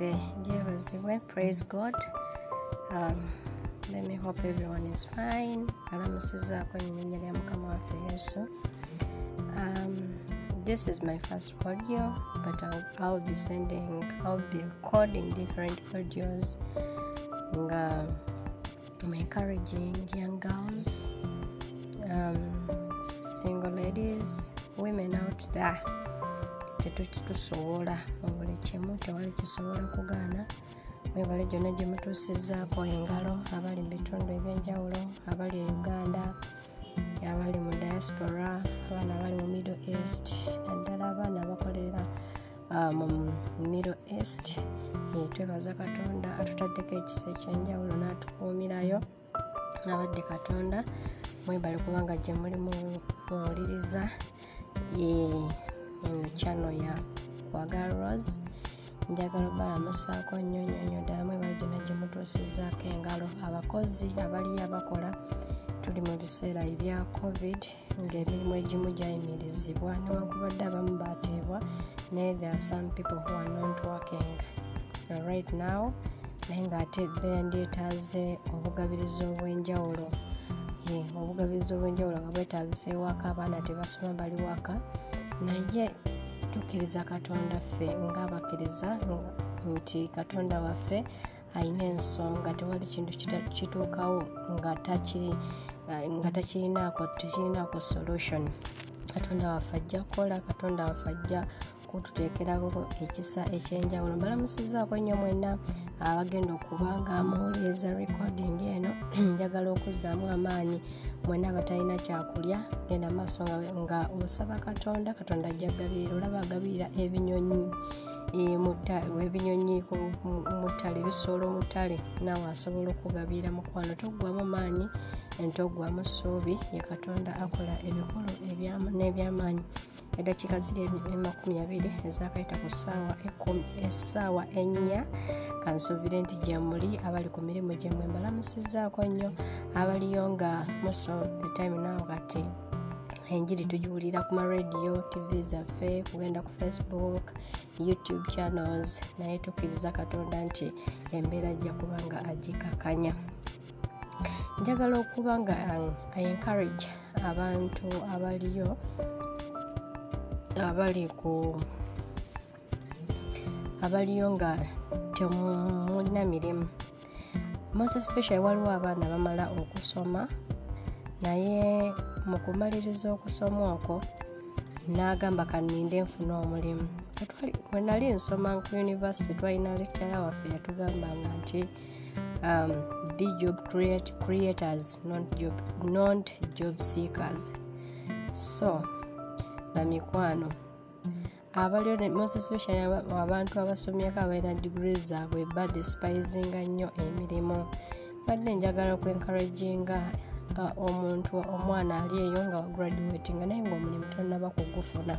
yaffe gyebazibwe praise god. Um, let me hope everyone is fine. Alamusizaako erinnya lya mukama waffe yesu. Um, this is my first audio but I'll, I'll be sending I'll be recording different audios. Nga I'm encouraging young girls. Um, single ladies women out there tetusobola mu buli kimu tewali kisobola kugaana. Mwebale gyonna gye mutuusizzaako engalo abali mu bitundu ebyenjawulo abali e uganda abali mu diaspora abaana abali mu middle east naddala abaana abakolera mu middle east twebaza katonda atutaddeko ekisa ekyenjawulo n'atukuumirayo. Abadde katonda mwebale kubanga gye muli muwuliriza eno channel ya kwagala rose. Njagala obalamusaako nnyo nnyo nnyo ddala mwebale gyonna gye mutuusizzaako engalo. Abakozi abali abakola tuli mu biseera ebya covid ng'emirimu egimu gyayimirizibwa. Newankubadde abamu bateebwa naye there are some people who are not working. Right now naye ng'ate bendyetaaze obugabirizi obw'enjawulo. Obugabirizi obw'enjawulo nga bwetagisa ewaka abaana tebasoma bali waka naye tukkiriza katonda ffe ngaabakkiriza nti katonda waffe ayina ensonga tewali kintu kituukawo nga takirinaako tekirinaako solution. Katonda waffe ajja kukola katonda waffe ajja kututeekerako ekisa ekyenjawulo. Mbalamusizaako nnyo mwenna abagenda okuba nga muwuliriza recording eno njagala okuzzaamu amaanyi. Mwenna abatalina kyakulya genda maaso nga osaba katonda katonda ajja gabirira olaba agabirira ebinyonyi ebinyonyi mutale bisolo mutale naawe asobola okugabirira mukwano toggwamu maanyi ntogwamu suubi ye katonda akola ebikolo n'ebyamaanyi eddakiika ziri emakumi abiri ezakayita ku essaawa ennya. Kansuubire nti gyemuli abali ku mirimu gyemwe mbalamusizaako nnyo abaliyo nga muso etime naawe kati enjiri tugiwulira ku maradio tv zaffe kugenda ku facebook youtube channels naye tukkiriza katonda nti embeera ajja kuba nga agikakanya njagala okuba nga encourage abantu abaliyo abali ku abaliyo nga temulina mirimu most especially waliwo abaana bamala okusoma naye mu kumaliriza okusoma okwo n'agamba kaninde nfuna omulimu. Bwe nali nsoma ku univesity twalina lecture waffe yatugambanga nti um, be job create, creators not job, not job seekers. So bamikwano most especially abantu abasomyeko abalina digiri zaabwe badespising nnyo emirimu. Badde njagala okwenkaraginga omuntu omwana ali eyo nga wagraduatinga naye ngaomulimu tonaba kugufuna.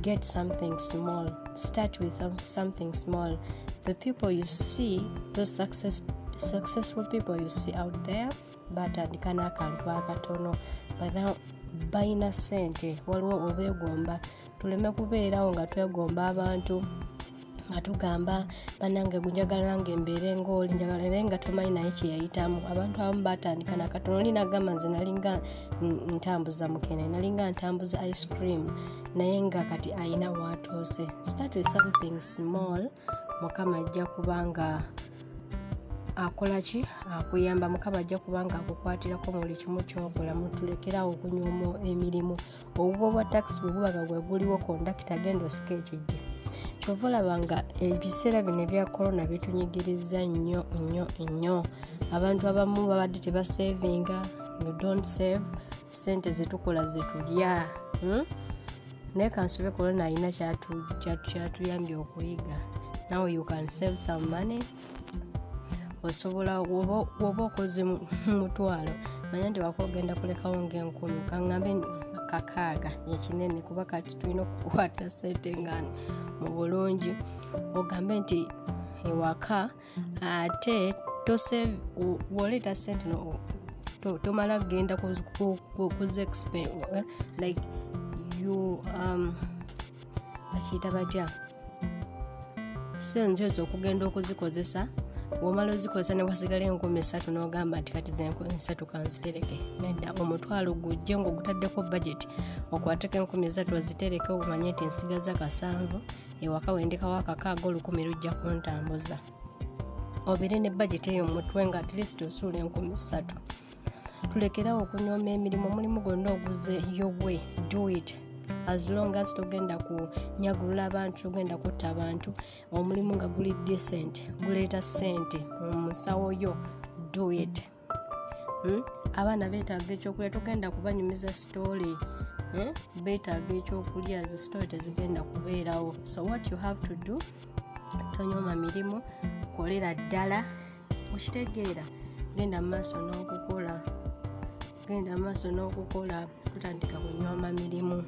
Get something small. Start with something small. The people you see those success, successful people you see out there batandika n'akantu akatono balina sente waliwo obeegomba tuleme kubeerawo nga twegomba abantu nga tugamba banange gunjagala nange embeere ngaoli njagala naye nga tomanyi naye kyeyayitamu abantu abamu batandika nakatono oli nagamba nze nalinga ntambuza mukene nalinga ntambuza ice cream naye nga kati ayina watoose. Start with something small mukama ajja kubanga akola ki? Akuyamba mukama ajja kubanga akukwatirako buli kimu kyokola mutulekerawo okunyuma emirimu. Obuba obwa takisi bwe bubaga bwe guliwo kondakita agenda osika ekijja kyova olaba nga ebiseera bino ebya korona bitunyigiriza nnyo nnyo nnyo. Abantu abamu babadde tebasevinga you don't save sente zetukola zetulya hmm? naye kansube korona alina kyatuyambye okuyiga. Now you can save some money osobola woba okoze mutwalo. Manya nti waka ogenda kulekawo ngaenkumi kaŋambe kakaaga ekinene kuba kati tulina okukwata sente nga mu bulungi. Ogambe nti ewaka ate woleeta sente tomala kgenda kuze like um, bakiyita batya? Senzoezo okugenda okuzikozesa omala ozikozesa newasigala enkumi satu nogamba nti kati zenkumi satu kanzitereke nedda omutwalo gujje ngaogutaddeko budget okwateko enkumi satu ozitereke omanye nti nsigaza kasanvu ewaka wendekawo akakaaga olukumi lujja kuntambuza. Obere ne budget eyo mutwe nga atlist osuula enkumi satu tulekerawo okunyooma emirimu omulimu gwonna oguze yowe do it as long as togenda kunyagulula abantu togenda kutta abantu omulimu nga guli decent guleeta sente musawo yo do it. Hmm? abaana beetaaga ekyokulya togenda kubanyumiza sitoole hmm? beetaaga ekyokulya zo sitoole tezigenda kubeerawo. So what you have to do tonyooma mirimu kolera ddala okitegeera. Genda mumaaso n'okukola genda mumaaso n'okukola tutandika kunyooma mirimu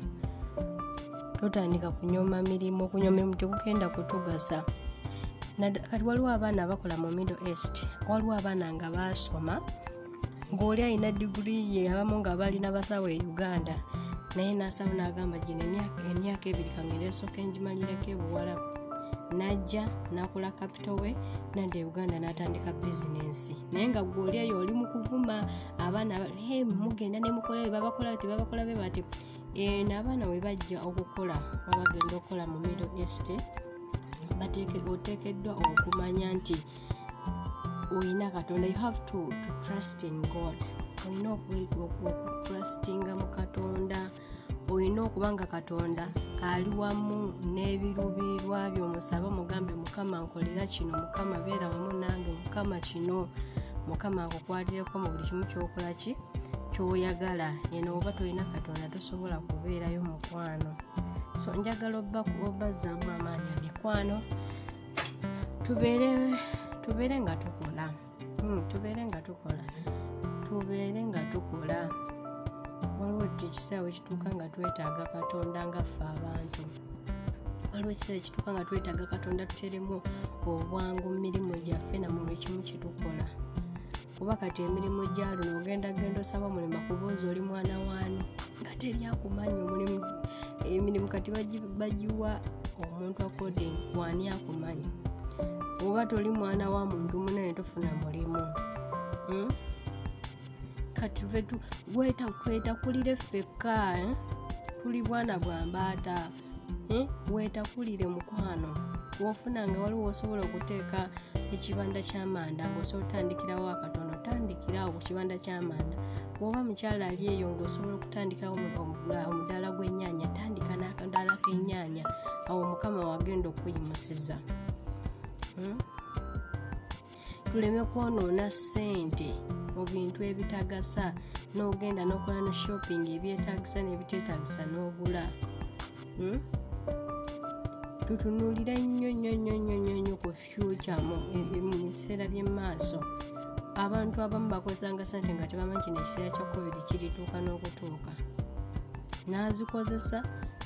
totandika kunyooma mirimu okunyooma mirimu tekugenda kutugasa kati waliwo abaana abakola mu middle east waliwo abaana nga basoma ngaoli alina diguri ye abamu nga balina basawo e uganda. Naye nasawo nagamba gino emyaka ebiri kangenda esooka engimalireko ebuwala. Najja nakola capital we nandi e uganda natandika bizinensi naye nga gweoli eyo oli mukuvuma abaana mugenda nemukola ti babakola be bati eno abaana webajja okukola babagenda okukola mu middle east oteekeddwa okumanya nti olina katonda you have to, to trust in god. Olina okutrustinga mu katonda olina okubanga katonda ali wamu n'ebiruubirwa byomusabe mugambe mukama nkolera kino mukama beera wamu nange mukama kino mukama nkukwatireko mu buli kimu kyokola ki kyoyagala eno oba tolina katonda tosobola kubeerayo mukwano. So njagala obazzaamu amaanyi amikwano tubeere tubeere nga tukola. Hmm, tubeere nga tukola. Tubeere nga tukola. Waliwo ekisaawe ekituuka nga twetaaga katonda ngaffe abantu. Waliwo ekiseera ekituuka nga twetaaga katonda tuteremu obwangu mu mirimu gyaffe na mu buli kimu kyetukola kuba kati emirimu gya luno ogenda genda osaba omulimu akubuuza oli mwana waani nga teri akumanyi omulimu emirimu kati bagiwa omuntu according waani akumanyi oba toli mwana wa muntu munene tofuna mulimu hmm? kati twetakulire ffekka eh? tuli bwana bwa mbaata eh? wetakulire mukwano wofuna nga waliwo osobola okuteeka ekibanda kyamanda ngaosobola otandikirawo akatono tandikirawo ku kibanda kyamanda bwoba mukyala ali eyo ngaosobola okutandikirawo omudaala gw'ennyaanya tandika n'akadaala k'ennyaanya awo mukama wagenda okuyimusiza. Hmm? tuleme kwonoona ssente mu bintu ebitagasa n'ogenda n'okola no shopping ebyetagisa n'ebiteetagisa n'ogula hmm? tutunulira nnyo nnyo nnyo nnyo nnyo ku fyuca mu biseera by'emaaso abantu abamu bakozesanga sente nga tebamanyi kino ekiseera kya covid kirituuka n'okutuuka. N'azikozesa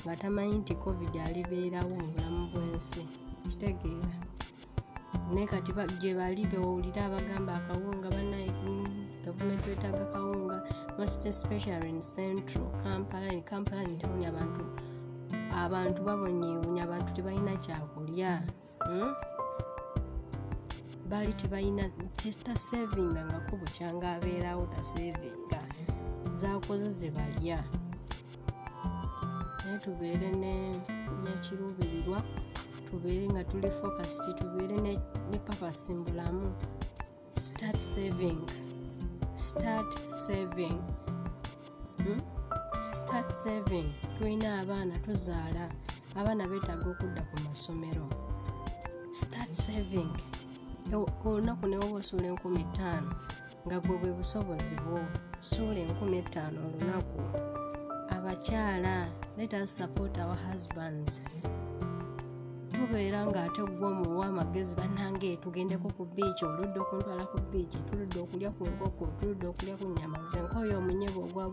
nga tamanyi nti covid alibeerawo mu bulamu bw'ensi. Kitegeera. Naye kati gye bali bewulira abagamba akawunga banaye gavumenti wetaaga kawunga most especially in central kampala ne kampala nitawuni abantu abantu babonyeebunya abantu tebalina kyakulya. Hmm? Baali tebalina tasevinga nga kubukyanga abeerawo tasevinga zakoze ze balya. Naye tubeere nekiruubirirwa tubeere nga tuli focused tubeere ne papasi mbulamu start saving start saving hmm? start saving tulina abaana tuzaala abaana beetaaga okudda ku masomero. Start saving olunaku newoba osuula enkumi ttaano nga gwe bwe busobozi bwo suula enkumi ettaano olunaku abakyala let us support our husbands. Tubeera ngaate gwe omuwa amagezi bannange tugendeko ku biiki oludde okuntwala ku biiki tuludde okulya ku nkoko tuludde okulya ku nyama zenkoyo omunyebo ogwa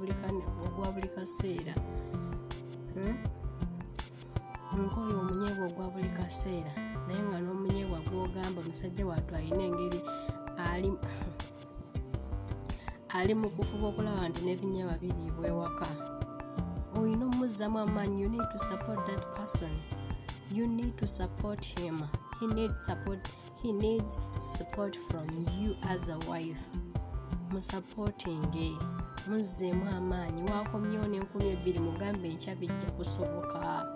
buli kaseera. Nkoyo omunyebwa ogwa buli kaseera naye nga n'omunyebwa gwogamba omusajja wattu alina engeri ali mu kufuba okulaba nti n'ebinyebwa biriibwa ewaka. Olina omuzzamu amaanyi you need to support that person. You need to support him. He needs support he needs support from you as a wife. Musupportinge muzzeemu amaanyi wakomyewo n'enkumi ebbiri mugambe enkya bijja kusoboka.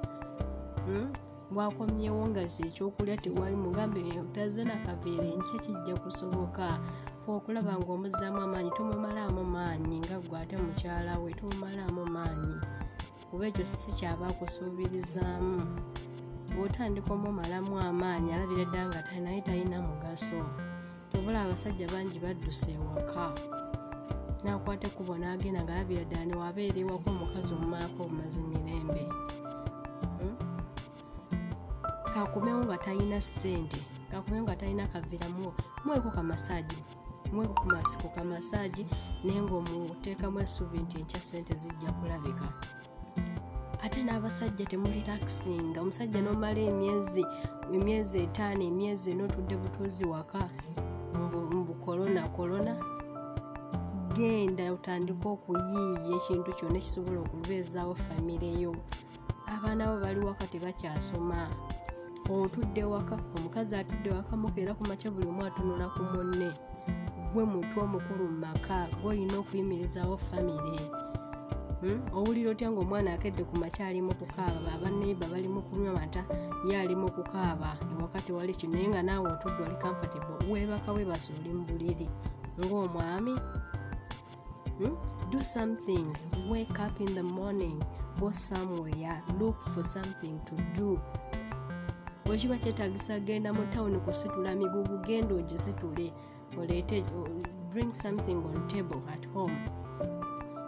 Hmm? Bwakomyewo nga ze ekyokulya tewali mugambe otaze nakaveera enkya kijja kusoboka fe okulaba ngaomuzzaamu amaanyi tomumalaamu maanyi nga gwe ate mukyala we tomumalaamu maanyi. Kuba ekyo si kyaba akusuubirizaamu bwotandika omumalamu amaanyi alabira ddala nga naye talina mugaso. Tobula abasajja bangi badduse ewaka. Nakwata ekkubo n'agenda nga alabira ddala newabeera ewaka omukazi omumalako obumazi mirembe? Kakumewo nga talina ssente kakumewo nga talina kaviramuwo mweko kamasaji mweko ku kamasaji naye ngaomuteekamu essuubi nti enkya ssente zijja kulabika. Ate n'abasajja temulirakisinga omusajja n'omala emyezi emyezi etaano emyezi n'otudde butuuzi waka mbukolona kolona genda otandika okuyiiya ekintu kyonna ekisobola okubeezaawo famireyo abaana bo bali waka tebakyasoma otudde waka omukazi atudde waka mukeera ku makya buli omu atunula ku munne. Gwe muntu omukulu mu maka gweolina okuyimirizaawo famire Hmm? owulira otya ngaomwana akedde ku makya alimu kukaaba? Abaneiba balimu kunywa mata ye alimu kukaaba. Ewakati wali kino naye nga naawe otudde oli comfortable weebaka webasa oli mu buliri. Ngaomwami hmm? do something wake up in the morning go somewhere look for something to do wekiba kyetagisa genda mu tawuni kusitula migugu genda ogisitule oleete bring something on table at home.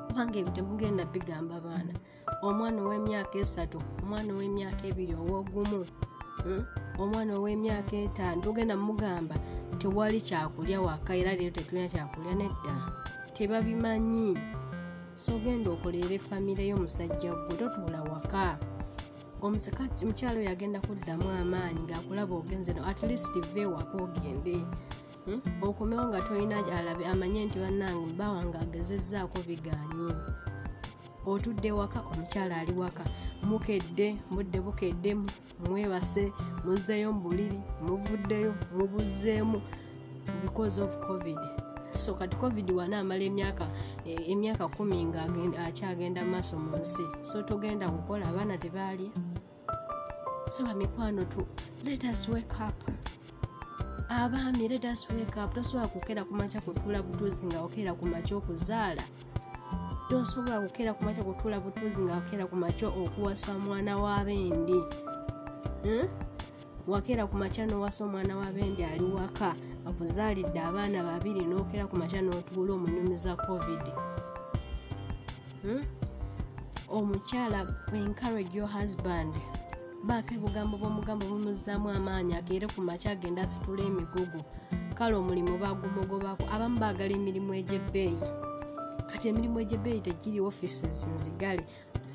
Kubanga ebyo temugenda bigamba baana. Omwana ow'emyaka esatu omwana ow'emyaka ebiri owogumu hmm? omwana ow'emyaka etaano togenda mugamba tewali kyakulya waka era leero tetulina kyakulya nedda. Tebabimanyi. So genda okoleera efamire y'omusajja gwe totuula waka omukyalo oyo agenda kuddamu amaanyi ngaakulaba ogenze at least ve waka ogende. Hmm? okomewo nga tolina alabe amanye nti bannange mbawa nga agezezaako biganyi otudde waka omukyala ali waka. Mukedde budde bukedde mwebase muzzeeyo mu buliri muvuddeyo mubuzeemu because of covid. So kati covid wana amala emyaka e, emyaka kumi nga akyagenda maaso mu nsi. So togenda kukola abaana tebaalya so bamikwano tu. Let us wake up. Abaami letaswekup tosobola kukeera ku makya kutuula butuuzi nga wakeera ku makya okuzaala. Tosobola kukeera ku makya kutuula butuuzi nga wakeera ku makya okuwasa omwana w'abendi. Hmm? wakeera ku makya n'owasa omwana w'abendi ali waka akuzaalidde abaana babiri n'okeera ku makya n'otuula omunyumiza covid. Hmm? omukyala encourage your husband baako ebugambo bwomugambo bumuzzaamu amaanyi akeere ku makya agenda asitula emigugu. Kale omulimu bagumugobako abamu baagala emirimu egyebbeeyi. Kati emirimu egyebbeeyi tegiri offices nzigale.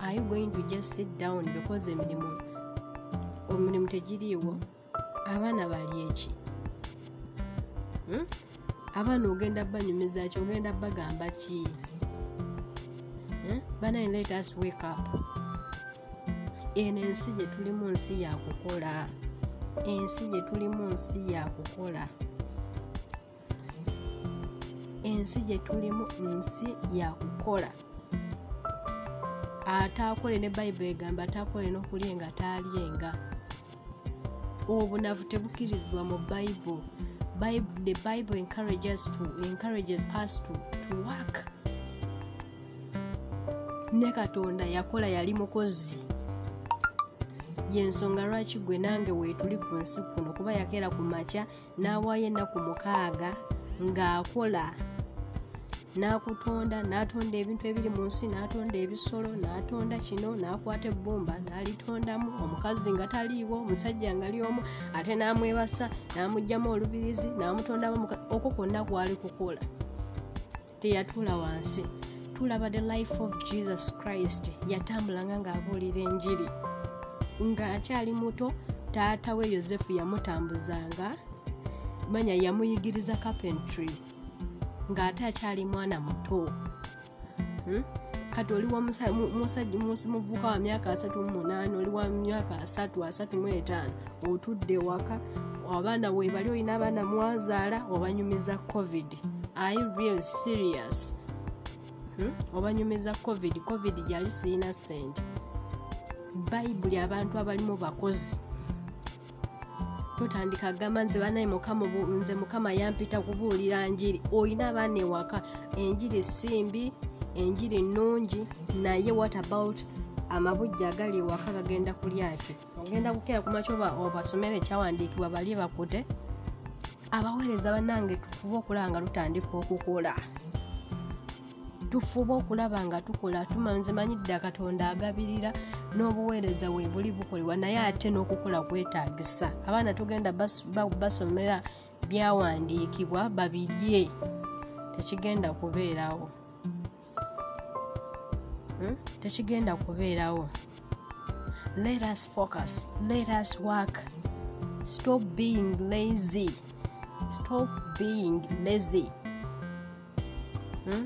Are you going to just sit down because emirimu omirimu tegiriiwo? Abaana bali eki? Hmm? abaana ogenda banyumiza ki? Ogenda bagamba ki? Hmm? banain let us wake up eno ensi gye tulimu nsi yakukola ensi gye tulimu nsi yakukola ensi gye tulimu nsi yakukola ataakole ne bayibuli egamba ataakole n'okulyenga taalyenga obunavu tebukkirizibwa mu bayibuli the bible encourages, to, encourages us to, to work. Ne katonda yakola yali mukozi yensonga lwaki gwe nange weetuli ku nsi kuno kuba yakeera ku makya n'awaayo ennaku mukaaga ng'akola. N'akutonda n'atonda ebintu ebiri mu nsi n'atonda ebisolo n'atonda kino n'akwata ebbumba n'alitondamu. Omukazi nga taliiwo omusajja nga lyomu ate n'amwebasa n'amugjamu olubirizi n'amutondamu okwo kwonna kwali kukola. Teyatuula wansi. Tulaba the life of jesus christ yatambulanga ng'abuulira enjiri ng'akyali muto taata we yosefu yamutambuzanga manya yamuyigiriza carpentry ng'ate akyali mwana muto hmm? kati oli muvuka wa myaka asatu mumunani oli wa myaka asatu asatu mu etaano otudde waka abaana webali olina abaana mwazaala obanyumiza covid are real serious hmm? obanyumiza covid covid gyali siina sente bayibuli abantu abalimu bakozi. Totandika gamba nze banaye mukama nze mukama yampita kubuulira njiri. Olina abaana ewaka enjiri simbi enjiri nnungi naye what about amabujja agali ewaka gagenda kulyaki ogenda kukera kumacoba obasomera ekyawandiikibwa bali bakute? Abaweereza bannange tufube okulaba nga tutandika okukola tufube okulaba nga tukola tumanze manyidde katonda agabirira n'obuweereza we buli bukolebwa naye ate n'okukola kwetaagisa. Abaana tugenda basomera byawandiikibwa babirye. Tekigenda kubeerawo. Hmm? tekigenda kubeerawo. Let us focus. Let us work. Stop being lazy. Stop being lazy. Hmm?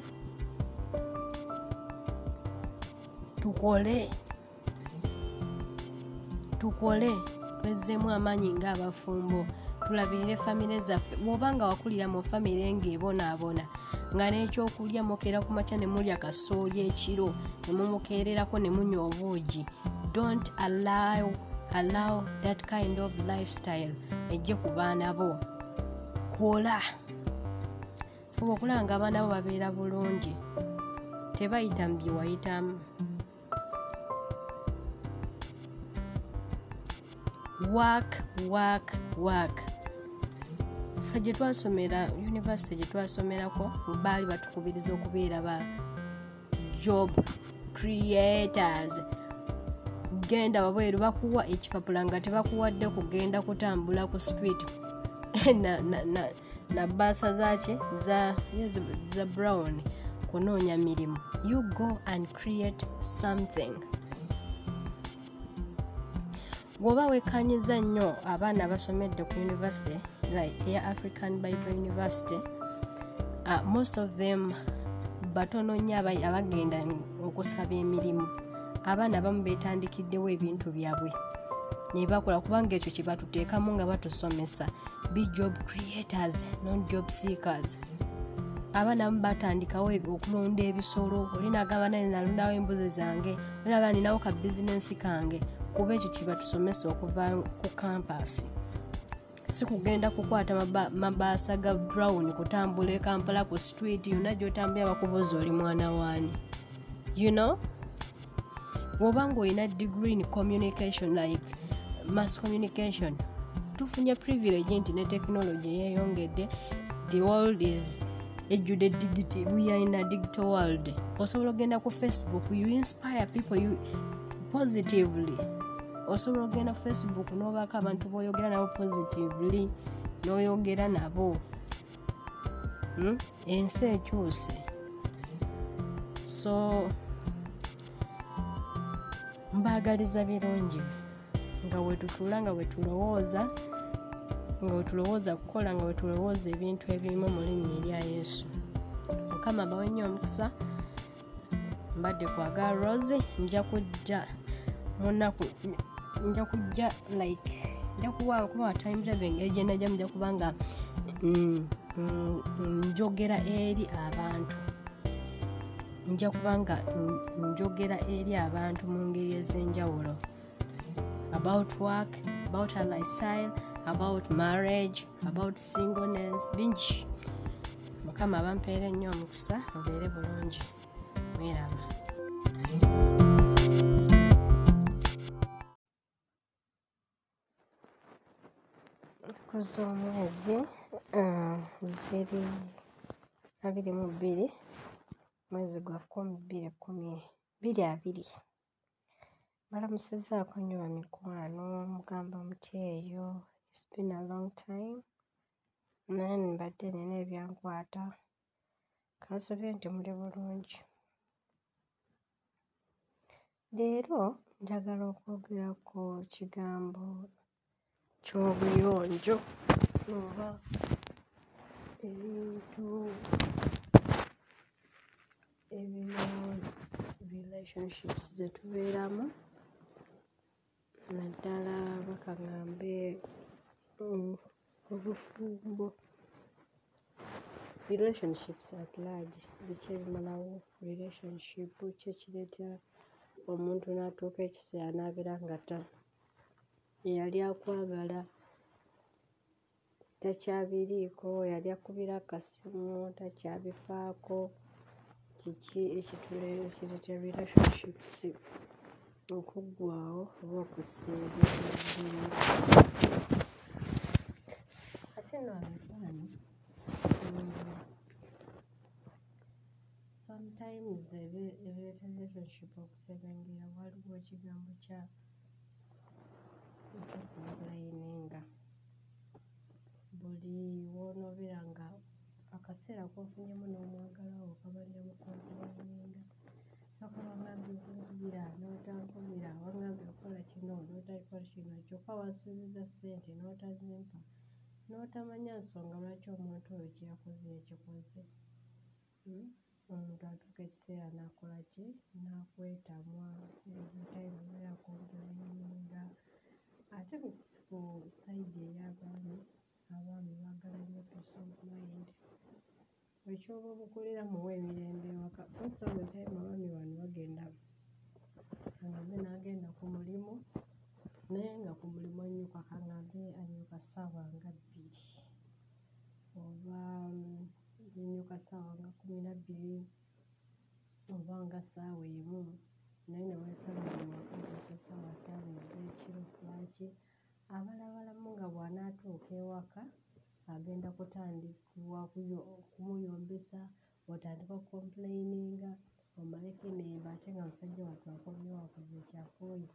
Tukole. Tukole. Twezzemu amaanyi ng'abafumbo. Tulabirire famire zaffe. Bw'obanga wakulira mu famire ng'ebonaabona nga n'ekyokulya mukeera ku makya ne mulya kasooli ekiro ne mumukeererako ne munywa obuugi don't allow, allow that kind of lifestyle ejje ku baana bo. Kola. Fuba okulaba nga abaana bo babeera bulungi. Tebayita mu bye work work work. Ffe gye twasomera univesity gye twasomerako baali batukubiriza okubeera ba job creators. Genda wabweru bakuwa ekipapula nga tebakuwadde kugenda kutambula ku street. Na, na, na, na zaki za, za brown kunoonya mirimu. You go and create something bw'oba wekanyiza nnyo abaana basomedde ku university like eya african bible university uh, most of them batono nnyo abagenda okusaba emirimu. Abaana abamu betandikiddewo ebintu byabwe. Nebakola kubanga ekyo kyebatuteekamu nga batusomesa. Be job creators non job seekers. Abaana bamu batandikawo okulunda ebisolo olinagamba nane nalundawo embuzi zange olinaga ninawo ka bizinensi kange kuba ekyo kyebatusomesa okuva ku kampasi si kugenda kukwata mabaasa ga brown kutambula ekampala ku street yonna gyotambulira bakubuuza oli mwana waani you know? Bw'obanga olina degree in communication like mass communication tufunye privilege nti ne technology yeyongedde the world is ejjudde digiti we are in a digital world. Osobola okgenda ku facebook you inspire people you positively osobola okgenda facebook nobaako abantu boyogera nabo positively noyogera nabo. Hmm? ensi ekyuse. So mbaagaliza birungi nga wetutula nga wetulowooza nga wetulowooza kukola nga wetulowooza ebintu ebirimu mu linnya erya yesu. Mukama bawe nnyo omukisa. Mbadde kwaga rose nja kujja munaku nja kujja like nja kubawa timetable engeri gyenajjamu nja kubanga njogera eri abantu. Nja kubanga njogera eri abantu mu ngeri ez'enjawulo. About work about a lifestyle about marriage about singleness bingi. Mukama abampeera ennyo omukisa mubeere bulungi. Mweraba ennaku z'omwezi ziri abiri mu bbiri mwezi gwa kumi bbiri kumi bbiri abiri. Balamusizaako nnyo bamikwano mugamba muty eyo its been a long time. Naye mbadde nina ebyankwata kansobye nti muli bulungi. Leero njagala okwogera ku kigambo ky'obuyonjo oba ebintu relationships zetubeeramu naddala bakaŋŋambe obufumbo. Relationships at large biki ebimalawo? Relationship ki ekireeta omuntu n'atuuka ekiseera n'abeera nga ta eyali akwagala. Takyabiriiko yali akubira akasimu takyabifaako. Kiki ekitule ekireeta relationships okuggwaawo oba okussa eri ate nno ebifaananyi sometimes ebireeta relationship okuserengera waliwo ekigambo kya eky'okumpulayininga buli w'onoobeera nga akaseera k'ofunyemu n'omwagalwa wo kabalira mu kompulayininga mpaka wangambye okunkubira n'otankubira wangambye okukola kino n'otakola kino kyokka wansuubiza ssente n'otazimpa n'otamanya nsonga lwaki omuntu oyo kyeyakoze yakikoze. Hmm? Omuntu atuuka ekiseera n'akola ki? N'akwetamwa everytime obeera akompulayininga ate ku sayidi ey'abaami abaami baagala nnyo peace of mind buli ky'oba omukolera muwe emirembe ewaka most of the time abaami bano bagenda kaŋŋambe n'agenda ku mulimu naye nga ku mulimu annyuka kaŋŋambe annyuka ssaawa nga bbiri. Oba zinnyuka ssaawa nga kkumi na bbiri oba nga ssaawa emu naye ne weesanga ng'ewaka atuuse ssaawa ttaano ez'ekiro lwaki abalabalamu nga bw'anaatuuka ewaka agenda kutandikibwa okumuyombesa otandika okkompulayininga omaleko ennembe ate nga musajja wattu akomyewo akoze ky'akooye.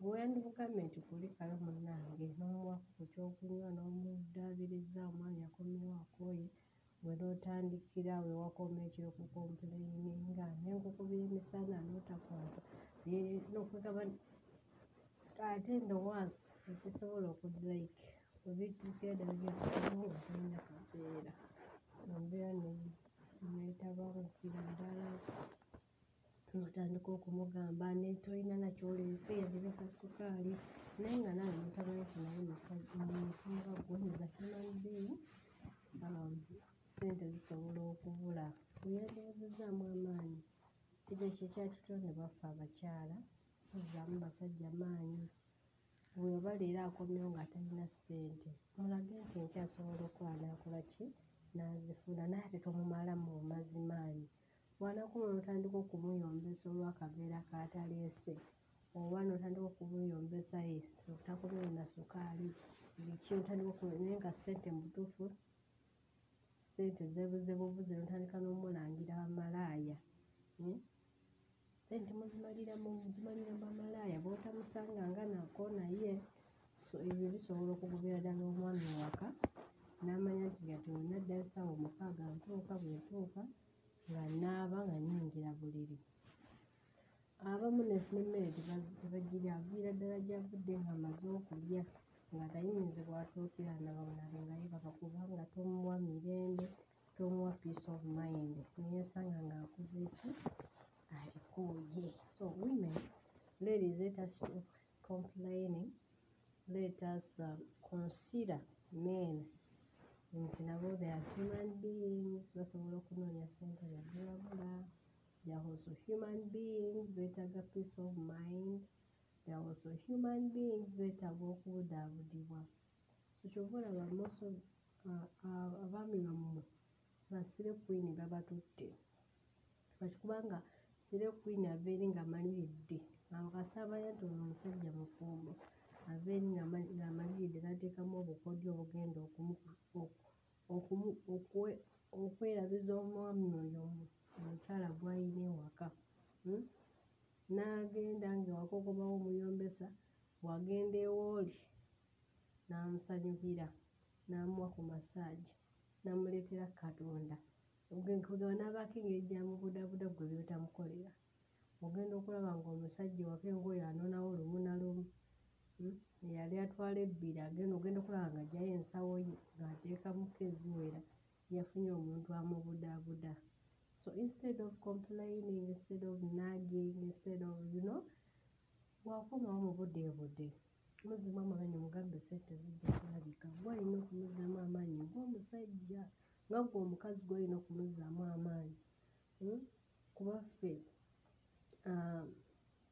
Gwe wandimugambye nti kulikayo munnange n'omuwaako ku kyokunywa n'omuddaabiriza omwami akomyewo akooye gwe n'otandikira awo ewakoma ekiro okukompulayininga ne nkukubira emisana n'otakwata. N'okugamba ate ndowooza ekisobola okudrake ebituukira ddala gyekukomawo nga tolina kaveera embeera neetabangukira ddala n'otandika okumugamba ne tolina na ky'oleese yalina kasukaali naye nga naawe n'otamanyi nti naye muntu nga ggwe a human being ssente zisobola okubula bwe yandiwozezzaamu amaanyi. Ekyo kye kyatutonde baffe abakyala tuzzaamu basajja maanyi. Bw'oba leero akomyewo nga talina ssente. Mulage nti enkya asobola okukola n'akola ki? N'azifuna naye tomumalamu bumazimaanyi bw'anaakoma n'otandika okumuyombesa olw'akaveera k'ataleese oba n'otandika okumuyombesa ye takomyewo na sukaali biki otandika naye nga ssente mu butuufu ssente zeebuze bubuze n'otandika n'omulangira bamalaaya ssente muzimalira mu muzimalira bamalaaya b'otamusanganga nako naye so ebyo bisobola okugobera ddala omwami ewaka n'amanya nti kati bwe naddayo ssaawa omukaaga ntuuka bwe ntuuka nga naaba nga nnyingira buliri. Abamu n'emmere tebagirya aviira ddala gy'avudde ng'amaze okulya nga tayinza bw'atuukira nabamunabe nga yeebaka kubanga tomuwa mirembe tomuwa peace of mind. Neyeesanga ng'akoze eki? Alikooye so women ladies let us stop complaining let us uh, consider men. Nti nabo they are human beings. Basobola okunoonya ssente nezibabula they are also human beings. Beetaaga peace of mind they are also human beings beetaaga okubudaabudibwa so kyova olaba most of abaami bammwe basire queen babatutte. Lwaki kubanga sire queen ava eri ng'amaliridde akasaamanya nti ono omusajja mufumbo ava eri ng'amaliridde n'ateekamu obukodyo obugenda okwerabiza omwami oyo omukyala gw'ayina ewaka. Hmm? N'agenda ng'ewaka okomawo omuyombesa bw'agenda ewooli n'amusanyukira n'amuwa ku masaagi n'amuleetera katonda. Kugamba n'abaako engeri gy'amubudaabuda ggwe by'otamukolera. Ogenda okulaba ng'omusajja ewaka engoye anonawo lumu na lumu eyali atwala ebbiri agenda ogenda okulaba ng'aggyayo ensawo ye ng'ateekamuko eziwera yafunye omuntu amubudaabuda so instead of complaining instead of nagging instead of you know bwakomawo mu budde budde. Muzimu amaanyi omugambe sente zijja kulabika. Gwalina okumuzaamu amaanyi ng'omusajja nga gwe omukazi gwalina okumuzaamu amaanyi hmm? kubaffe uh,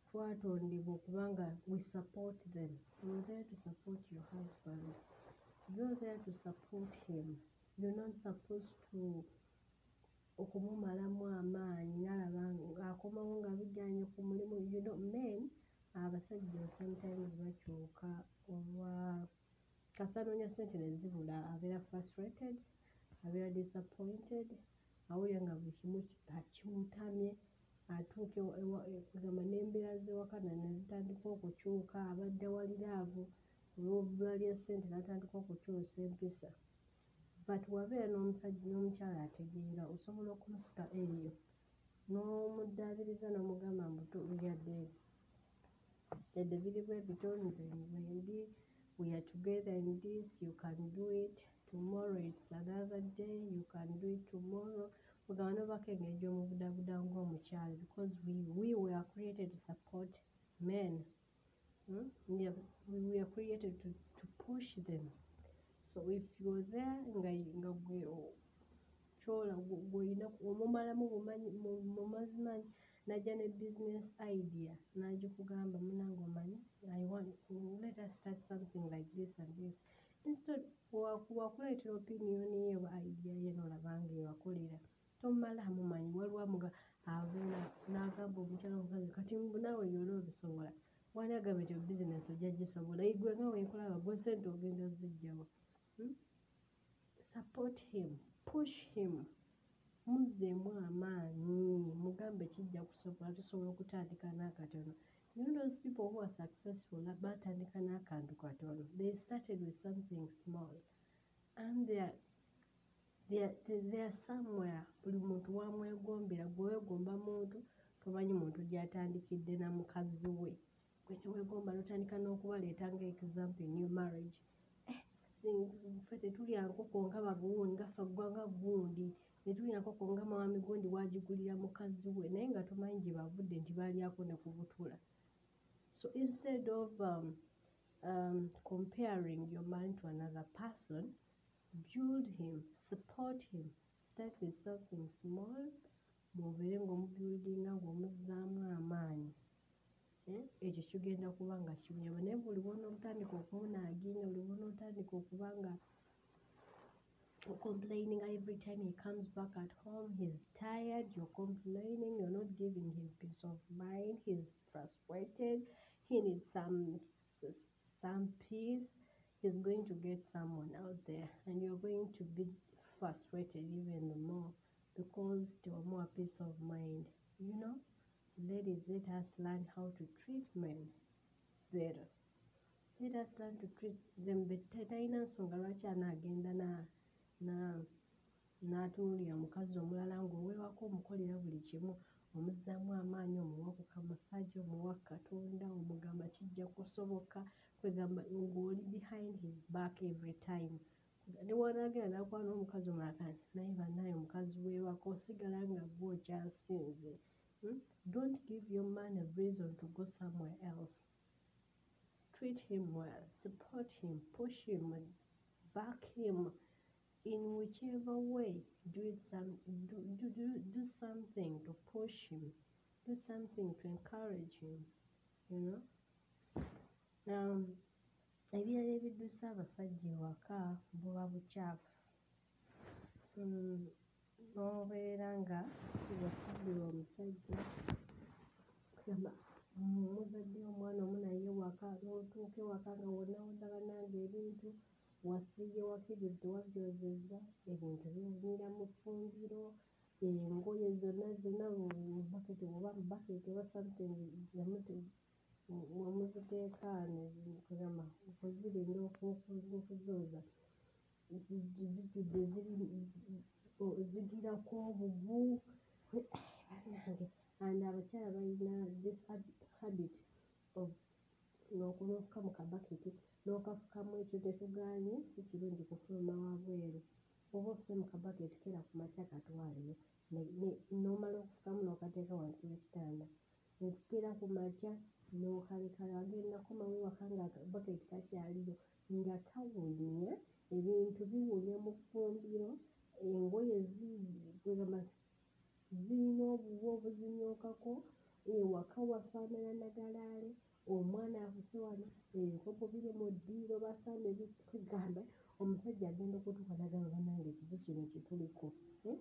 twatondebwa okubanga we support them. You're there to support your husband. You're there to support him. You're not supposed to okumumalamu amaanyi nalaba ng'akomawo nga bijjanye ku mulimu you know men abasajja sometimes bakyuka olwa kasanoonya sente ne zibula abeera frustrated abeera disappointed awulira nga buli kimu kimutamye atuuka gamba n'embeera z'ewaka ne zitandika okukyuka abadde waliraavu olw'obbula lya ssente n'atandika okukyusa empisa but wabeera n'omusajja n'omukyala ategeera osobola okumusika eyo n'omuddaabiriza n'omugamba mbuto yadde yadde biri bwe bito nze wendi we are together in this you can do it tomorrow it's another day you can do it tomorrow. Ogamba nobako engeri gy'omubudabuda ng'omukyala because we, we were created to support men. Hmm? we, are, we were created to, to push them so if you're there nga nga gwe kyola gwolina omumalamu mumazimanyi najja ne business idea nagikugamba munange omanyi i want let us start something like this and this. Instead wakuleetera opiniyoni ye oba idea ye noolabanga ewakolera tomala mumanyi waliwo amuga abeera n'agamba omukyala omukazi kati naawe yoli obisobola wani agamba nti bizinesi ojja gisobola igwe nga wenkolaba gwe sente ogenda ozijjawa hmm? support him push him muzzeemu amaanyi mugambe kijja kusobola tusobola okutandika n'akatono. You know those people who are successful batandika n'akantu katono. They started with something small. And they are there somewhere. Buli muntu wamwegombera gwe weegomba muntu tomanyi muntu gyatandikidde na mukazi we. Gwe teweegomba notandika n'okubaleeta nga example new marriage ffe tetulya nkoko nga baguwundi nga ffe ggwanga gundi netulya nkoko nga mawami gundi wagigulira mukazi we naye nga tomanyi gye bavudde nti balyako ne ku butula. So instead of um, um, comparing your mind to another person build him support him start with something small mubeere ng'omubuildinga ng'omuzzaamu amaanyi ekyo kigenda kuba nga kimuyamba naye buli bwonaotandika okumunaaginga buli bwonaotandika okuba nga complaining every time he comes back at home he's tired you're complaining you're not giving him peace of mind he's frustrated he needs some some peace he's going to get someone out there and you're going to be frustrated even more because they were more peace of mind. You know, ladies, let us learn how to treat men better. Let us learn to treat them better. talina nsonga lwaki anaagenda n'atunuulira mukazi omulala ng'oweewako omukolera buli kimu omuzzaamu amaanyi omuwa ku kamasajja omuwa katonda omugamba kijja kusoboka kwegamba ng'oli behind his back every time newanagenda nakuba n'omukazi omulakani naye bannaye omukazi weewaka osigala nga gwe okyasinze hmm? don't give your man a reason to go somewhere else. Treat him well support him push him back him in whichever way. Do it some do, do, do, do something to push him. Do something to encourage him you know? Um, ebirala ebiddusa abasajja ewaka buba hmm, n'obeera nga kibafubbirwa omusajja. Gamba muzadde omwana omu naye waka n'otuuka ewaka nga wonna woddabananga ebintu wasiiye wakiridde wabyozezza ebintu biwunira mu ffumbiro engoye zonna zonna mubaketi oba mubaketi oba something wamuziteeka kugamba okuzirinda okuzooza. Zijjudde zigirako obugu bannange and abakyala balina this habit of n'okunofuka mu kabaketi n'okafukamu ekyo tetugaanye si kirungi kufuluma wabweru oba ofuse mu kabaketi kera ku makya katwaleyo. N'omala okufukamu n'okateeka wansi w'ekitanda okukeera ku makya n'okalekala agenda komawo ewaka nga baketi kakyaliyo. Nga kawunya ebintu biwunya mu ffumbiro engoye ziyina obuwu obuzinyuukako ewaka wafaanana nagalaale omwana abuse wano ebikopo biri mu ddiiro basambye bitugamba omusajja agenda okutuuka n'agamba bannange kiki kino kye tuliko eh?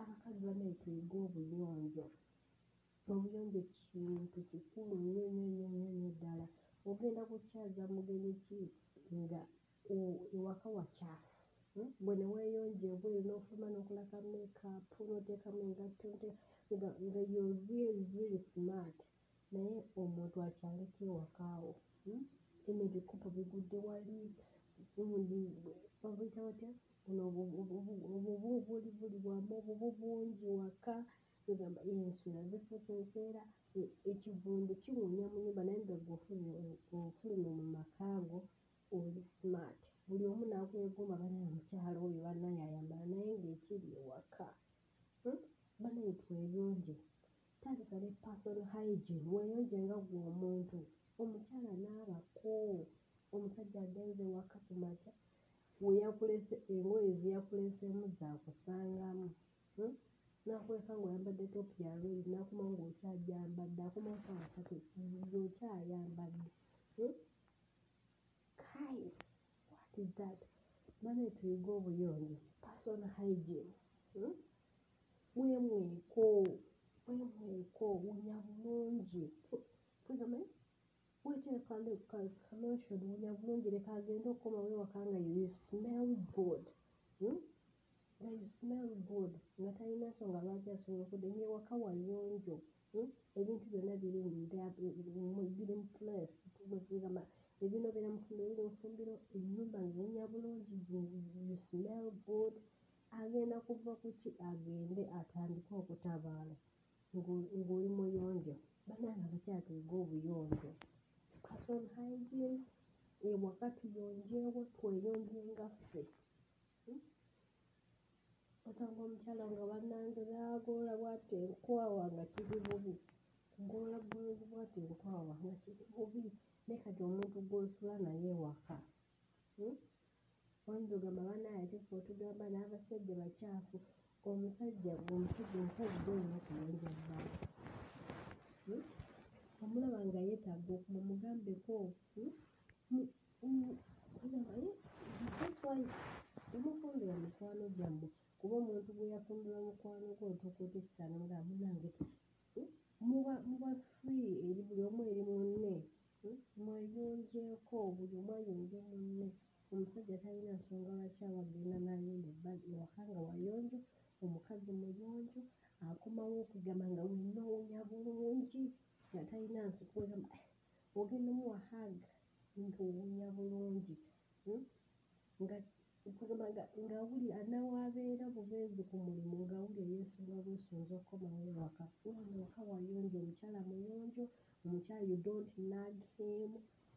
abakazi bannange tuyige obuyonjo obuyonjo kintu kikulu nnyo nnyo nnyo nnyo nnyo ddala ogenda kukyaza mugenyi ki nga ewaka wakyafu hmm? gwe ne weeyonja ebweru n'ofuluma n'okolaka makeup n'oteekamu engatto nga you're really really smart naye omuntu akyaleko ewaka awo hmm? eno ebikopo bigudde wali babuyita batya obubu buli buli wamu obubu bungi waka egamba enswera zifuuse enkeera ekivundu kiwunya mu nnyumba naye nga gwe ofulumye mu maka go oli smart buli omu n'akwegomba bannange omukyala oyo bannange ayambala naye ng'ekiri ewaka. Hmm? bannange tweyonje. Tandika ne personal hygiene weeyonje nga gwe omuntu. Omukyala naabako omusajja agenze ewaka ku makya weyakulese engoye zeyakuleseemu zaakusangamu hmm? nakuleka ng'oyambadde topu ya red nakomawo ng'okyagyambadde akomawo saawa satu ng'okyayambadde. Hmm? What is that bane tuyige obuyonjo personal hygiene hmm? mwemweko mwemweko wunya bulungi tugamba weteeka lotion wunya bulungi leka agende okukomawo ewaka nga you smell good hmm? nga you smell good nga talina nsonga lwaki asobola okudde ngaewaka wayonjo ebintu byonna biri mu place gamba ebinobera mufumbiro biri mufumbiro ennyumba ngewunya bulungi you smell good agenda kuva ku ki agende atandike okutabaala. Ng'oli muyonjo bannange abakyala tuyiga obuyonjo person hygiene ewaka tuyonjeewo tweyonje nga ffe. Hmm? osanga omukyala nga bannange baagoola bwati enkwawa nga kiri bubi. Kugoola bbuluzi bwati enkwawa nga kiri bubi naye kati omuntu gw'osula naye ewaka hmm? oyinza ogamba bannange ate ffe otugamba n'abasajja bakyafu omusajja omusajja omusajja olina okuyonja bbala hmm? omulaba nga yeetaaga okuma mugambeko temufumbira mikwano gyammwe kuba omuntu gwe yafumbirwa mukwano gwe otuuka ekisaana mugamba munange muba free eri buli omu eri munne mweyonjeeko buli omu ayonje munne. Omusajja talina nsonga lwaki aba agenda n'ayonja ebbali ewaka nga wayonjo omukazi muyonjo akomawo okugamba nga wenna owunya bulungi nga talina nsogamba ogenda omuwa hag nti owunya bulungi nga kugamba ngaawulira anaawaabeera bubeezi ku mulimu ngaawulira yeesunga bwesunza okukomawo ewaka wano ewaka wayonjo omukyala muyonjo omukyala you don't nag him.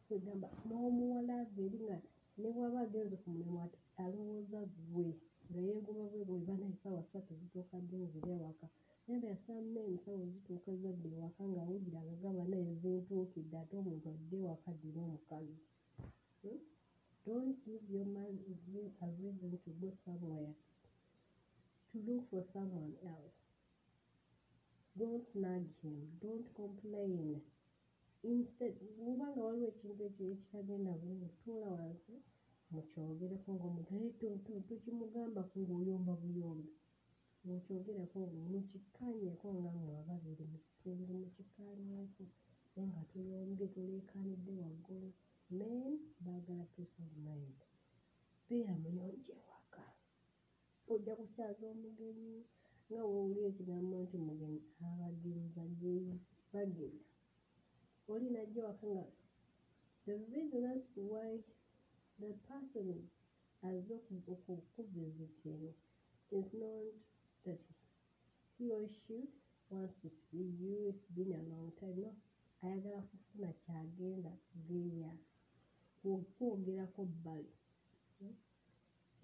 Kwegamba n'omuwala ava eri nga ne bw'aba agenze ku mulimu alowooza gwe nga yeegoba bweru bana essaawa ssatu zituuka dde nzira ewaka naye nga yasamma emisawo zituuka zadda ewaka ng'awulira agagamba naye zintuukidde ate omuntu adde ewaka ddina omukazi hmm? Don't give your man a reason to go somewhere to look for someone else. Don't nag him don't complain. Instead bw'obanga waliwo ekintu ekitagenda bulungi tuula wansi mukyogereko ng'omuntu tokimugambako ng'oyomba buyombi mukyogerako mukikkaanyeko nga mmwe ababiri mu kisenge mukikkaanyeeko naye nga tuyombye tuleekanidde waggulu men baagala peace of mind. Beera muyonjo ewaka ojja kukyaza omugenyi nga woowulira ekigambo nti mugenyi abagenyi bagenyi bagenya oli najja waka nga. The reason as to why the person azze okukuvisiting is not that he or she wants to see you. It's been a long time. No ayagala kufuna kyagenda geeya kwogerako bbali.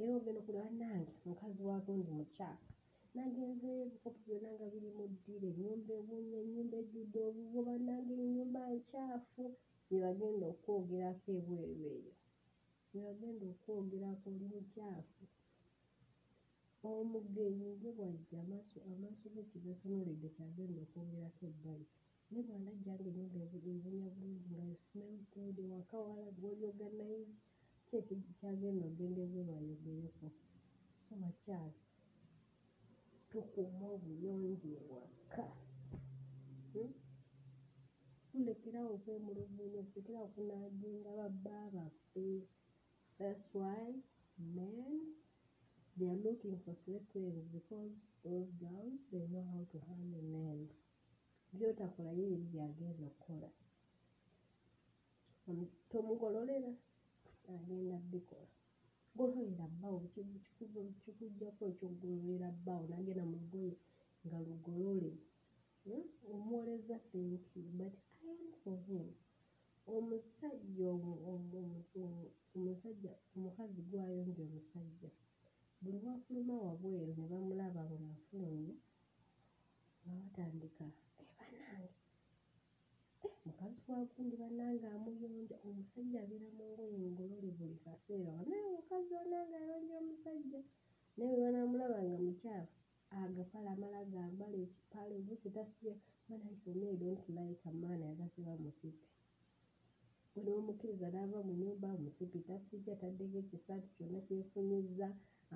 Era ogenda okula bannange mukazi waako ndi mukyala nagenzeyo ebikopo byonna nga biri mu ddiro ennyumba ewunya ennyumba ejjudde obubo bannange ennyumba nkyafu yebagenda okwogerako ebweru eyo. Yebagenda okwogerako oli mukyafu. Omugenyi ye bw'ajja amaaso amaaso ge kyegatunulidde kyagenda okwogerako ebbali naye bw'anajja ng'ennyumba ebunya bulungi nga smell good ewaka wala wali organize ki kyagenda okgenda ebweru ayogereko so bakyala tukuume obuyonjo ewaka. Hmm? tulekerawo okwemulugunya tulekerawo okunaginga babba baffe. Thats why men they are looking for slave because those girls they know how to handle men byotakola ye eri byagenda okukola. Tomugololera agenda bikola gololera bbawo kikuggyako ekyokugololera bbawo nagenda mu lugoye nga lugolole. Hmm? omuwoleza thank you but iron for him. Omusajja omusajja omukazi gwayonja omusajja. Buli wafuluma wabweru ne bamulaba ng'afulumye nga batandika mukazi wa gundi bannange amuyonja omusajja abeera mu ngoye ngolole buli kaseera naye omukazi bannange ayonja omusajja. Naye bwe banaamulaba nga mukyafu agapale amala gambala ekipale oluusi tasibye bannange fonna i don't like a man atasiba musipi. Bwe n'omukkiriza n'ava mu nnyumba musipi tasibye ataddeko ekisaati kyonna kyefunyizza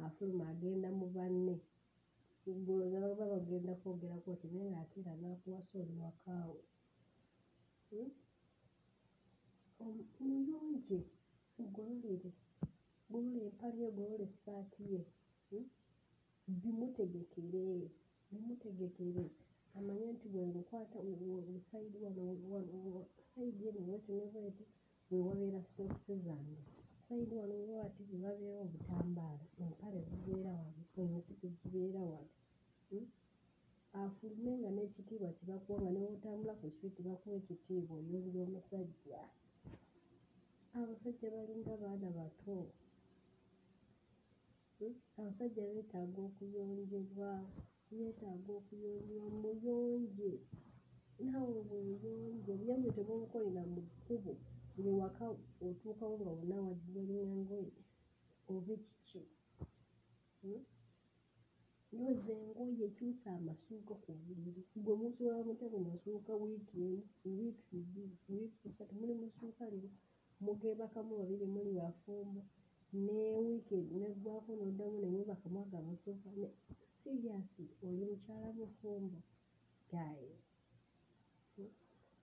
afuluma agenda mu banne. Golooza baba bagenda kwogerako ti naye ng'ate era n'akuwasa oli wakaawe muyonje mugololere golola empale ye ogolole essaati ye bimutegekere bimutegekere amanye nti bwemukwata sayidi wano sayidi eno bweti ne bweti we wabeera sookisi zange. Sayidi wano bwewati we wabeera obutambaala empale zibeera wano ensiki zibeera wano afulume nga n'ekitiibwa kye bakuwa nga ne bw'otambula ku street bakuwa ekitiibwa oyonja omusajja. Abasajja balinga baana bato. Abasajja beetaaga okuyonjebwa beetaaga okuyonjebwa muyonje. Naawe weeyonje obuyonjo tebubukolera mu kkubo ng'ewaka otuukawo nga wonna walinga ngoye oba ekiki yoza engoye kyusa amasuuka ku buliri gwe musula mutya ku masuuka wiiki emu wiikisi bbiri wiikisi ssatu muli mu ssuuka liro mugeebakamu babiri muli bafumbo. Ne wiiki neggwaako n'oddamu ne mwebakamu ago amasuuka siriasi oli mukyala mufumbo? Guys.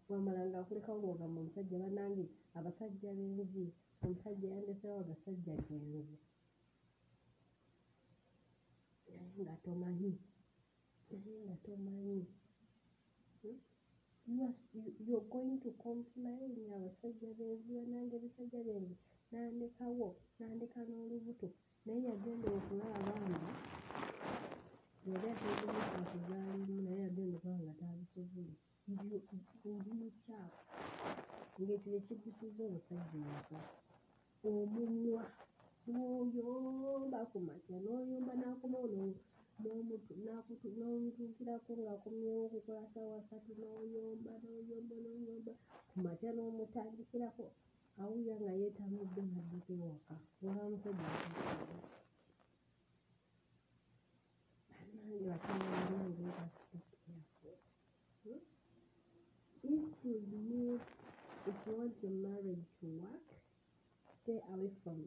Wamala ng'akulekawo ng'ogamba omusajja bannange abasajja b'enzi omusajja yandeseewo agasajja genzi naye nga tomanyi. Naye nga tomanyi. You're going to complain. Abasajja b'enzi bannange ebisajja byange nandekawo nandeka n'olubuto. Naye yagenda okulaba nga yali ateekeddwa okuzaalimu naye yagenda okulaba nga taabisobole oli mukyafu. Ng'ekyo kye kiddusiza omusajja. Ewaka omumwa n'oyomba ku makya n'oyomba n'akomawo n'omutuukirako ng'akomyewo okukola ssaawa ssatu n'oyomba n'oyomba n'oyomba. Ku makya n'omutandikirako awulira nga yeetamidde n'addako ewaka olaba musajja bannange be careful if you need if you want your marriage to work stay away from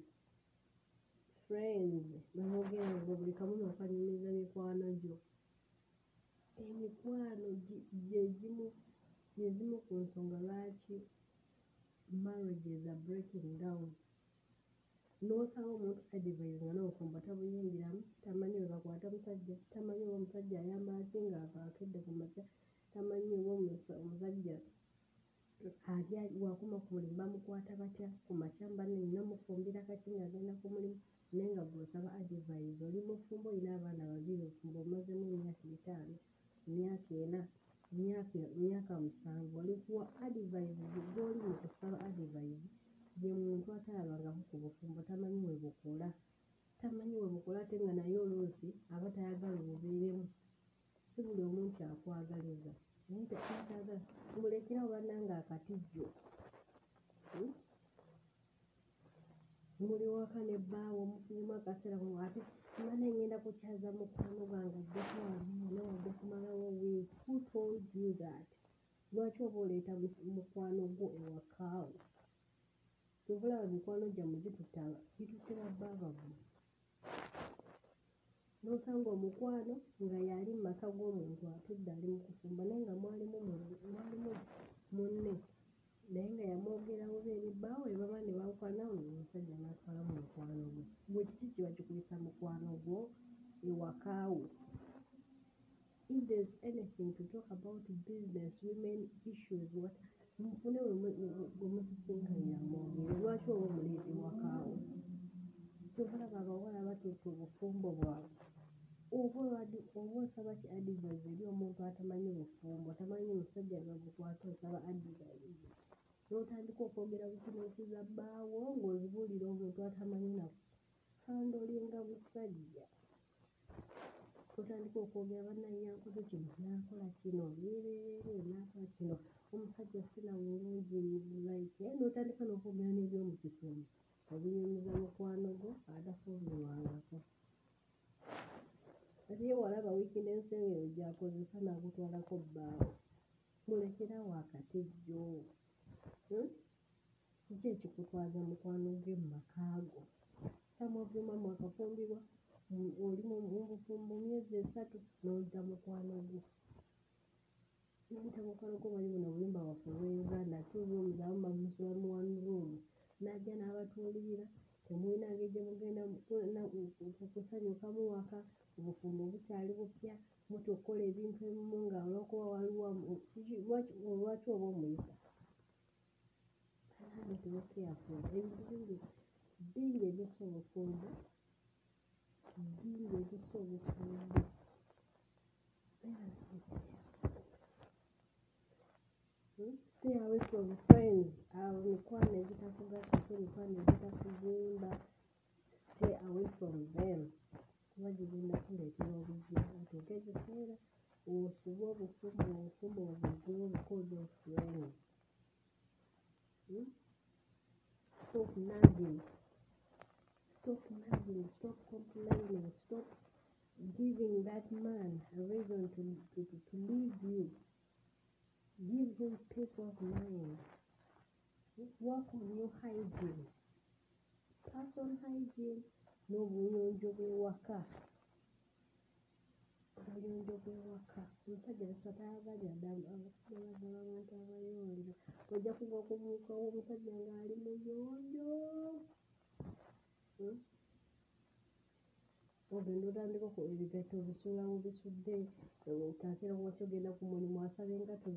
friends. Beboogera ngo buli kamu n'okanyumiza mikwano gyo emikwano gyegimu gyezimu ku nsonga lwaki marriages are breaking down. N'osaba omuntu advise nga n'obufumbo tabuyingiramu tamanyi bwe bakwata musajja tamanyi oba omusajja ayamba ki nga akedde ku makya tamanyi oba omusajja ali wakoma ku mulimu bamukwata batya ku makya banne nina mufumbira kaki ng'agenda ku mulimu naye nga gw'osaba advise oli mufumbo olina abaana babiri ofumbo omazemu emyaka etaano emyaka ena emyaka musanvu oli kuwa advise gw'oli mu kusaba advise ye muntu atalabangako ku bufumbo tamanyi bwe bukola. Tamanyi we mukola ate nga naye oluusi aba tayagala obubeeremu. Si buli omu nti akwagaliza. Naye tekyatagala mulekerawo bannanga akatijjo. Hmm? Muli waka ne bbaawo mufunyemu akaseera mu ate mana ngenda kukyaza mukwano gwange ajjako wano wajja kumalawo wiiki who told you that? Lwaki oba oleeta mu- mukwano gwo ewakaawo tobulaba mikwano gyammwe gitutte aba- gitutte babbaabavvu n'osanga omukwano nga yali mu maka g'omuntu atudde ali mu kufumba naye nga mwalimu mu- mwalimu munne naye nga yamwogerawo beeri bbaawe baba ne bawukana omusajja n'atwala mu mukwano gwe. Gwe kiki kiba kikuyisa mukwano gwo? Ewakaawo. If there's anything to talk about business women issues what mufune gwe musisinkanira mwogere lwaki oba omuleeta ewakaawo? Tobalaba abawala batuuka obufumbo bwabwe. Oba osaba ki adivise eri omuntu atamanyi bufumbo? Tamanyi musajja gabukwata osaba adivise n'otandika okwogera butinesi za bbaawo ng'ozibuulira omuntu atamanyi nako kanda olinga busajja otandika okwogera bannaye yankoze kino nankola kino yeereere nakola kino. Omusajja sina mulungi like n'otandika n'okwogera n'ebyomukisemu obinyumiza mukwano gwo atafumbirwangako ate ye walaba wiiki n'ensengero gyakozesa n'agutwalako bbaawo mulekerawo akatijjo? Kiki ekikutwaza mukwano gwe mu makaago samuvuma mwakafumbirwa mu- oli mu bufumbo myezi esatu n'oyita mukwano gwo n'oyita mukwano gwo manyi buno obuyumba bwaffe obwe uganda two rooms abamu bamusula mu one room n'ajja n'abatuulirira temulina ngeri gye mugenda kusanyukamu waka obufumbo bukyali bupya muti okukola ebintu ebimu nga olwokuba waliwo lwaki oba omuyisa Bannange tube careful. ebintu bingi bingi ebissa obufumbo bingi ebissa obufumbo Hmm? stay away from friends abo mikwano egitakugasako emikwano egitakuzimba stay away from them kuba gigenda kuleetera obuzibu otuuke ekiseera osube obufumbo obufumbo obuzibu because of friends Hmm? Stop nagging. Stop nagging. Stop complaining. Stop giving that man a reason to, to, to, leave you. Give him peace of mind. Work on your hygiene. Person hygiene No, n'obuyonjo bw'ewaka. Obuyonjo bw'ewaka. Omusajja besa tayagala ddala abagala abantu abayonjo. Ojja kuva ku buuka w'omusajja ng'ali muyonjo. Ogenda otandika ebigatto obisuula bubisudde otaatera waki ogenda ku mulimu asaba engatto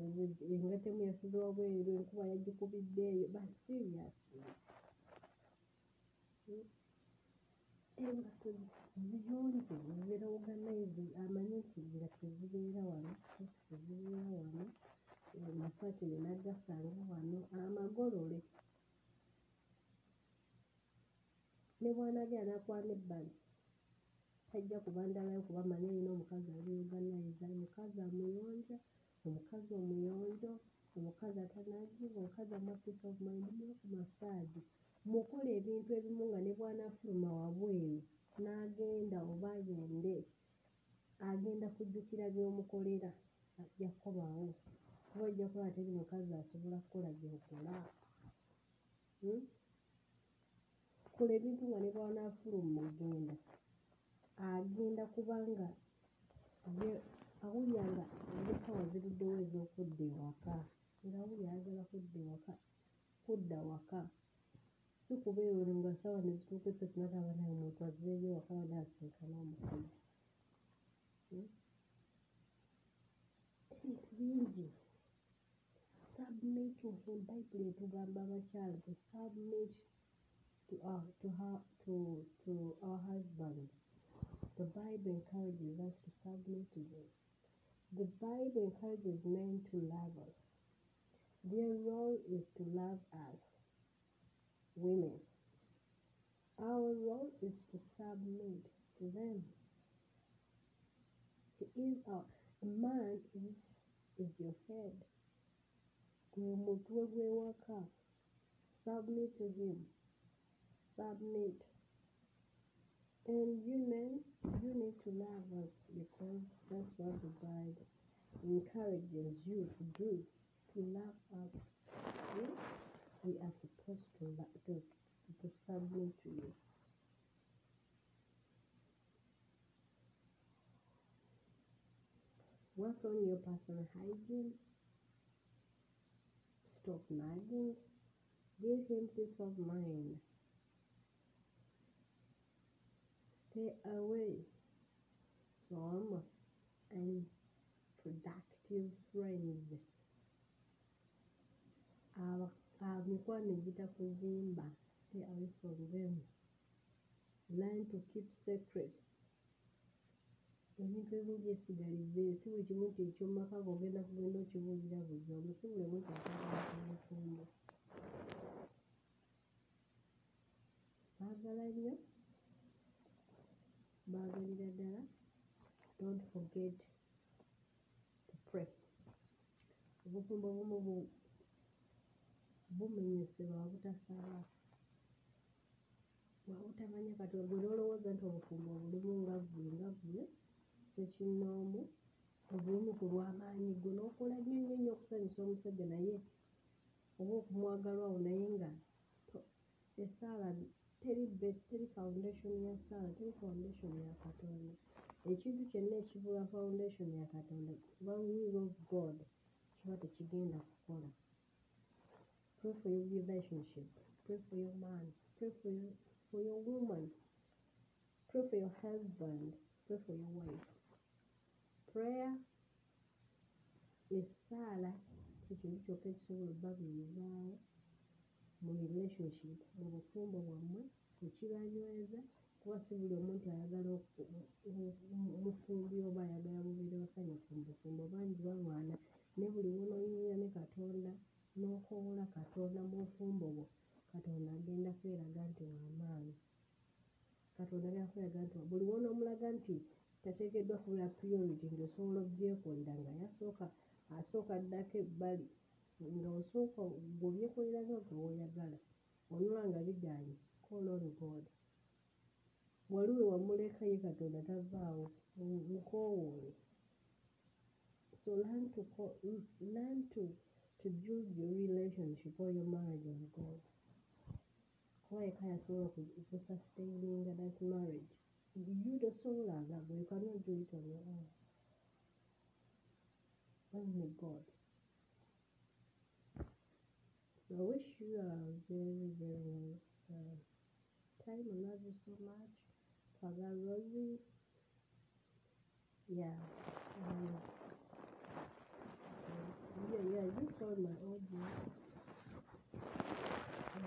engatto emu yasize wabweru enkuba yagikubidde eyo but seriously Ziyonjo zibeera organize amanyi nti engatto zibeera wano sokisi zibeera wano masaati ge naggasanga wano amagolole. Ne bw'anaagera n'akwana ebbali tajja kubandalayo kuba manyi alina omukazi ali organize omukazi amuyonja omukazi omuyonjo omukazi atanagiva omukazi amuwa peace of mind ku masaagi mukola ebintu ebimu nga ne bw'anaafuluma wabweru n'agenda oba yende agenda kujjukira by'omukolera ajja kukomawo kuba ojja kuba teri mukazi asobola kukola gy'okola Hmm? kola ebintu nga ne bw'anaafuluma ogenda agenda kubanga ye awulira nga esawa ziruddewo ez'okudda ewaka ng'awulira ayagala kudda ewaka kudda waka si kubeewo nga sawa ne zituuka essatu n'agamba naye omuntu abakyala to submit to our, to her, to, to our husband The Bible encourages us to submit to them. The Bible encourages men to love us. Their role is to love us, women. Our role is to submit to them. He is our a man is is your head. Gwe mutwe gw'ewaka. Submit to him. Submit. And you men, you need to love us because that's what the Bible encourages you to do, to love us. We, we are supposed to, to, to submit to you. Work on your personal hygiene. Stop nagging. Give him peace of mind. Stay away from unproductive friends. Aba- aba mikwano egitakuzimba. Stay away from them. Learn to keep secret. ebintu ebimu byesigalize si buli kimu nti ekyomumaka ng'ogenda kugenda okibuulira buli omu si buli nti akwagala baagala nnyo baagalira ddala don't forget to pray. Obufumbo obumu bu- bumenyesebwa wabutasaba wabutamanya katonda gwe n'olowooza nti obufumbo obulimu nga ggwe nga ggwe sekinnoomu obulimu ku lw'amaanyi gwe n'okola nnyo nnyo nnyo okusanyusa omusajja naye oba okumwagalwa awo naye nga essaala teri teri foundation ya ssaala teri foundation ya katonda. Ekintu kyonna ekibula foundation ya katonda kuba will of god kiba tekigenda kukola pray for your relationship. Pray for your man. Pray for your, for your woman. Pray for your husband. Pray for your wife. Prayer essaala kyekintu kyokka ekisobola obbabuyizaawo mu relationship. Mu bufumbo bwammwe tekibanyweza kuba si buli omu nti ayagala oku- mu- mu- mufumbi oba ayagala mubeere basanyufu mu bufumbo bangi balwana. Naye buli lw'onooyimirira ne katonda n'okoowola katonda mu bufumbo bwo katonda agenda kweraga nti w'amaanyi. Katonda agenda kweraga nti buli lw'onoomulaga nti tateekeddwa kubeera priority nti osobola obyekolera nga yasooka asooka addako ebbali nga osooka gwe obyekoleranga nga w'oyagala onoola nga bigaanye on god. Wali we wamuleka ye katonda tavaawo mu- mukoowoole so learn to learn to to build your relationship or your marriage on god. Kuba yekka yasobola oku- okusustaininga that marriage. You tosobolanga gwe you cannot do it on your own. Only god. So I wish you a very very nice uh, time. I love you so much. Father Rosie. Yeah. Um, yeah, you told my old boy. I